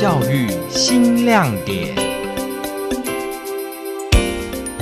教育新亮点。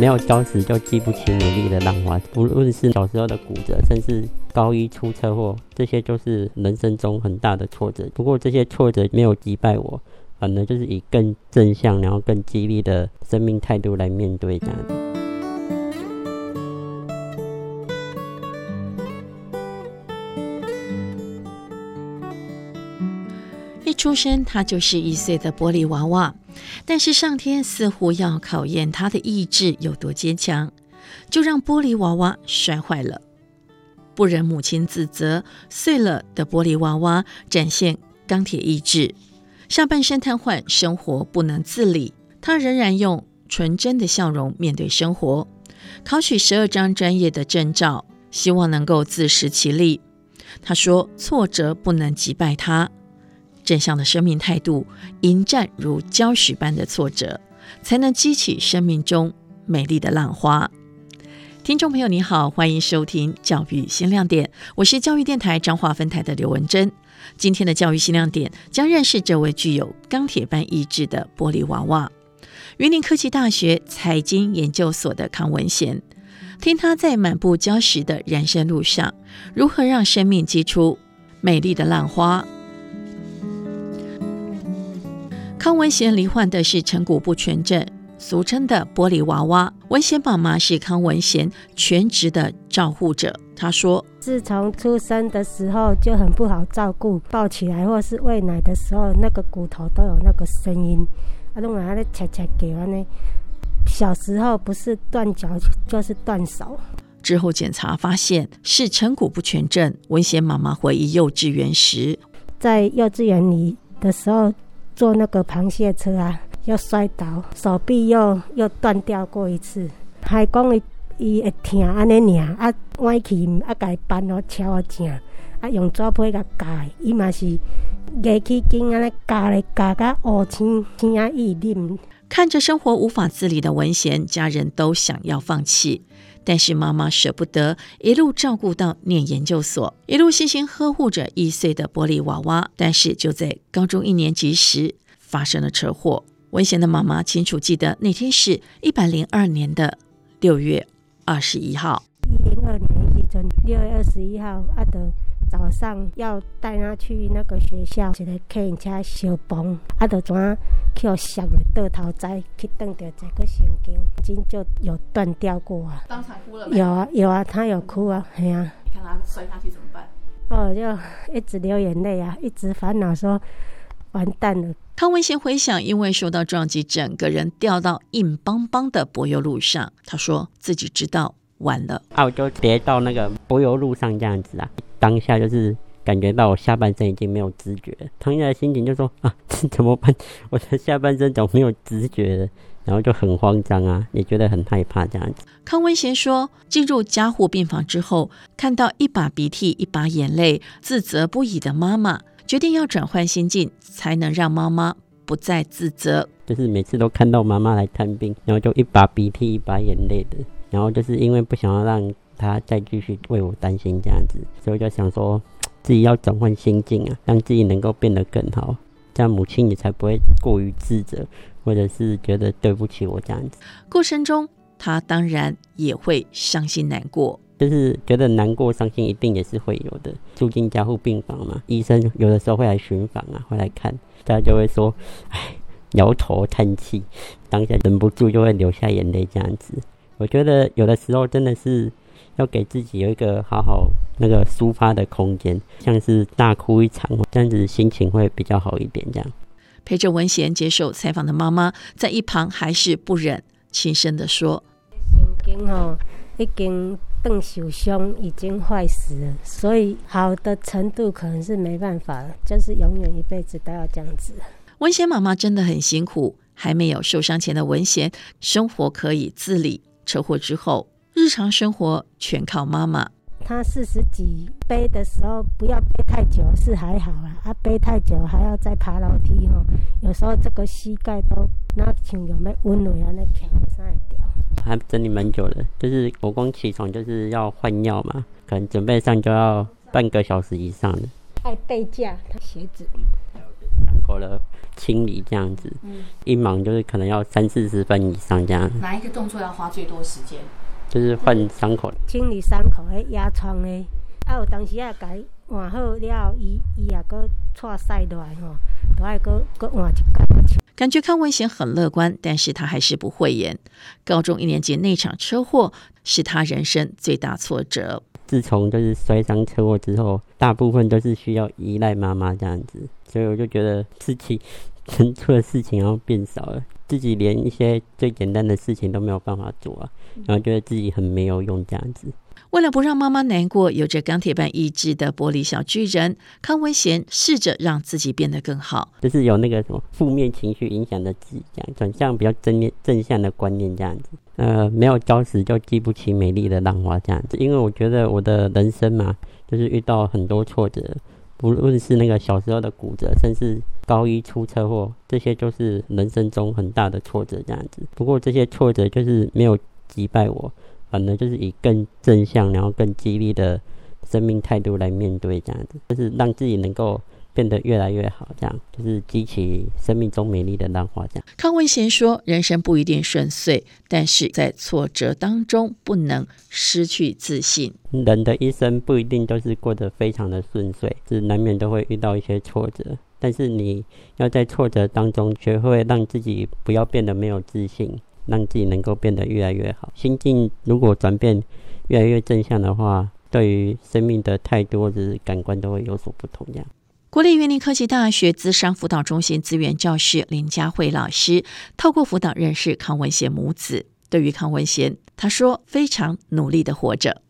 没有礁石就记不起美丽的浪花。不论是小时候的骨折，甚至高一出车祸，这些都是人生中很大的挫折。不过这些挫折没有击败我，反而就是以更正向，然后更激励的生命态度来面对这样子。出生，他就是一岁的玻璃娃娃。但是上天似乎要考验他的意志有多坚强，就让玻璃娃娃摔坏了。不忍母亲自责，碎了的玻璃娃娃展现钢铁意志。下半身瘫痪，生活不能自理，他仍然用纯真的笑容面对生活，考取十二张专业的证照，希望能够自食其力。他说：“挫折不能击败他。”正向的生命态度，迎战如礁石般的挫折，才能激起生命中美丽的浪花。听众朋友，你好，欢迎收听《教育新亮点》，我是教育电台彰化分台的刘文珍。今天的教育新亮点将认识这位具有钢铁般意志的玻璃娃娃——云林科技大学财经研究所的康文贤。听他在满布礁石的人生路上，如何让生命激出美丽的浪花。康文贤罹患的是成骨不全症，俗称的玻璃娃娃。文贤妈妈是康文贤全职的照护者。她说：“自从出生的时候就很不好照顾，抱起来或是喂奶的时候，那个骨头都有那个声音，啊，弄来咧切切给完呢。小时候不是断脚就是断手。之后检查发现是成骨不全症。文贤妈妈回忆幼稚园时，在幼稚园里的时候。”坐那个螃蟹车啊，又摔倒，手臂又又断掉过一次，还讲伊伊会疼安尼尔，啊，歪去啊，改搬哦，敲啊正，啊，用纸皮甲夹，伊嘛是牙齿筋安尼夹咧夹甲乌青青啊，一啉。看着生活无法自理的文贤，家人都想要放弃，但是妈妈舍不得，一路照顾到念研究所，一路细心呵护着一岁的玻璃娃娃。但是就在高中一年级时，发生了车祸。文贤的妈妈清楚记得那天是一百零二年的六月二十一号。一零二年一阵六月二十一号，阿德。早上要带他去那个学校，一个客运车相碰，啊，就怎啊去我摔了倒头栽，去蹬到这个神经，已经就有断掉过啊。当场哭了？有啊有啊，他有哭啊，哎呀、啊。你看他摔下去怎么办？哦，就一直流眼泪啊，一直烦恼说完蛋了。康文贤回想，因为受到撞击，整个人掉到硬邦邦的柏油路上。他说自己知道完了，啊，我就跌到那个柏油路上这样子啊。当下就是感觉到我下半身已经没有知觉，同样的心情就说啊，这 怎么办？我的下半身怎么没有知觉了？然后就很慌张啊，也觉得很害怕这样子。康文贤说，进入加护病房之后，看到一把鼻涕一把眼泪，自责不已的妈妈，决定要转换心境，才能让妈妈不再自责。就是每次都看到妈妈来探病，然后就一把鼻涕一把眼泪的，然后就是因为不想要让。他再继续为我担心这样子，所以我就想说，自己要转换心境啊，让自己能够变得更好，这样母亲也才不会过于自责，或者是觉得对不起我这样子。过程中，他当然也会伤心难过，就是觉得难过、伤心，一定也是会有的。住进加护病房嘛，医生有的时候会来巡访啊，会来看，大家就会说，哎，摇头叹气，当下忍不住就会流下眼泪这样子。我觉得有的时候真的是。要给自己有一个好好那个抒发的空间，像是大哭一场，这样子心情会比较好一点。这样陪着文贤接受采访的妈妈在一旁还是不忍轻声的说：“神经哦，已经断受伤，已经坏死了，所以好的程度可能是没办法了，就是永远一辈子都要这样子。”文贤妈妈真的很辛苦，还没有受伤前的文贤生活可以自理，车祸之后。日常生活全靠妈妈。他四十几背的时候，不要背太久是还好啊，啊背太久还要再爬楼梯哦，有时候这个膝盖都那像有没温暖啊，那扛不上来掉。还整理蛮久的，就是我光起床就是要换药嘛，可能准备上就要半个小时以上的。爱背架他鞋子，伤口的清理这样子，嗯，一忙就是可能要三四十分以上这样。哪一个动作要花最多时间？就是换伤口，清理伤口迄压疮的。啊，有当时啊，改换好了，伊伊也搁错晒落来吼，都爱搁搁换一盖。感觉康文贤很乐观，但是他还是不讳言。高中一年级那场车祸是他人生最大挫折。自从就是摔伤车祸之后，大部分都是需要依赖妈妈这样子，所以我就觉得自己能做的事情要变少了，自己连一些最简单的事情都没有办法做啊，然后觉得自己很没有用这样子。为了不让妈妈难过，有着钢铁般意志的玻璃小巨人康文贤试着让自己变得更好，就是有那个什么负面情绪影响的自己，这样转向比较正面正向的观念这样子。呃，没有礁石就激不起美丽的浪花这样子。因为我觉得我的人生嘛，就是遇到很多挫折，不论是那个小时候的骨折，甚至高一出车祸，这些都是人生中很大的挫折这样子。不过这些挫折就是没有击败我。反而就是以更正向，然后更激励的生命态度来面对，这样子就是让自己能够变得越来越好，这样就是激起生命中美丽的浪花。这样，康文贤说：“人生不一定顺遂，但是在挫折当中不能失去自信。人的一生不一定都是过得非常的顺遂，是难免都会遇到一些挫折。但是你要在挫折当中学会让自己不要变得没有自信。”让自己能够变得越来越好，心境如果转变越来越正向的话，对于生命的态度或者是感官都会有所不同。这样，国立云林科技大学资商辅导中心资源教师林佳慧老师透过辅导认识康文贤母子。对于康文贤，他说非常努力的活着。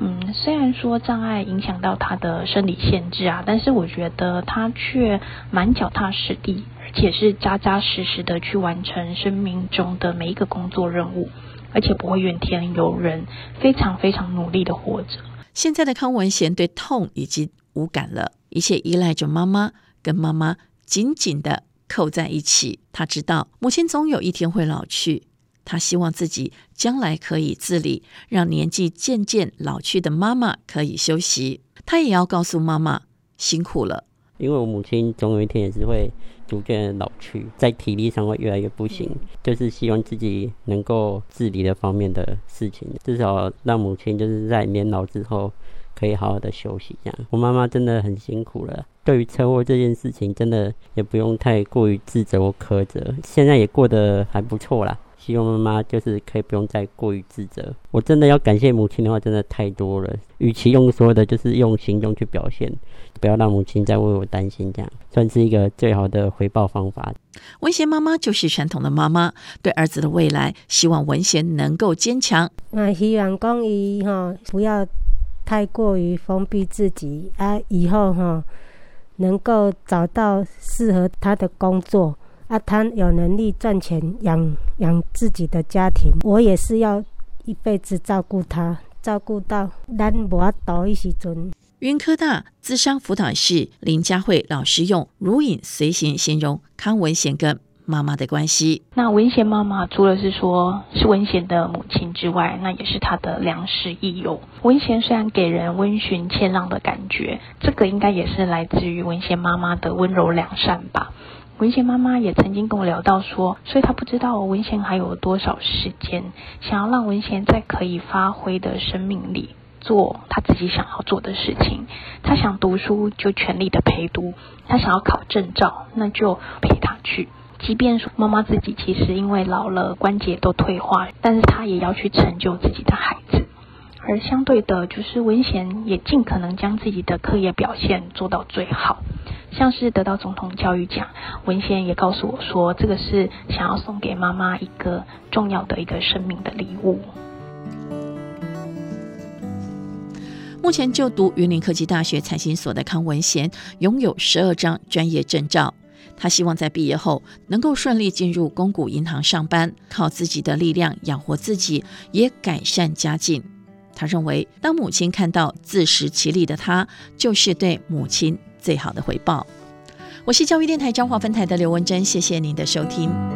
嗯，虽然说障碍影响到他的生理限制啊，但是我觉得他却蛮脚踏实地。而且是扎扎实实的去完成生命中的每一个工作任务，而且不会怨天尤人，非常非常努力的活着。现在的康文贤对痛已经无感了，一切依赖着妈妈，跟妈妈紧紧的扣在一起。他知道母亲总有一天会老去，他希望自己将来可以自理，让年纪渐渐老去的妈妈可以休息。他也要告诉妈妈辛苦了，因为我母亲总有一天也是会。逐渐老去，在体力上会越来越不行，就是希望自己能够自理的方面的事情，至少让母亲就是在年老之后可以好好的休息。这样，我妈妈真的很辛苦了。对于车祸这件事情，真的也不用太过于自责或苛责，现在也过得还不错啦。希望妈妈就是可以不用再过于自责。我真的要感谢母亲的话，真的太多了。与其用说的，就是用行动去表现，不要让母亲再为我担心，这样算是一个最好的回报方法。文贤妈妈就是传统的妈妈，对儿子的未来，希望文贤能够坚强。那希望讲伊哈不要太过于封闭自己啊，以后哈能够找到适合他的工作。啊，他有能力赚钱养养自己的家庭，我也是要一辈子照顾他，照顾到咱无法度的时阵。云科大咨商辅导室林佳慧老师用“如影随形”形容康文贤跟妈妈的关系。那文贤妈妈除了是说是文贤的母亲之外，那也是他的良师益友。文贤虽然给人温驯谦让的感觉，这个应该也是来自于文贤妈妈的温柔良善吧。文贤妈妈也曾经跟我聊到说，所以她不知道文贤还有多少时间，想要让文贤在可以发挥的生命里做他自己想要做的事情。他想读书就全力的陪读，他想要考证照那就陪他去。即便说妈妈自己其实因为老了关节都退化，但是她也要去成就自己的孩子。而相对的，就是文贤也尽可能将自己的课业表现做到最好，像是得到总统教育奖，文贤也告诉我说，这个是想要送给妈妈一个重要的一个生命的礼物。目前就读云林科技大学财经所的康文贤，拥有十二张专业证照，他希望在毕业后能够顺利进入公股银行上班，靠自己的力量养活自己，也改善家境。他认为，当母亲看到自食其力的他，就是对母亲最好的回报。我是教育电台彰化分台的刘文珍，谢谢您的收听。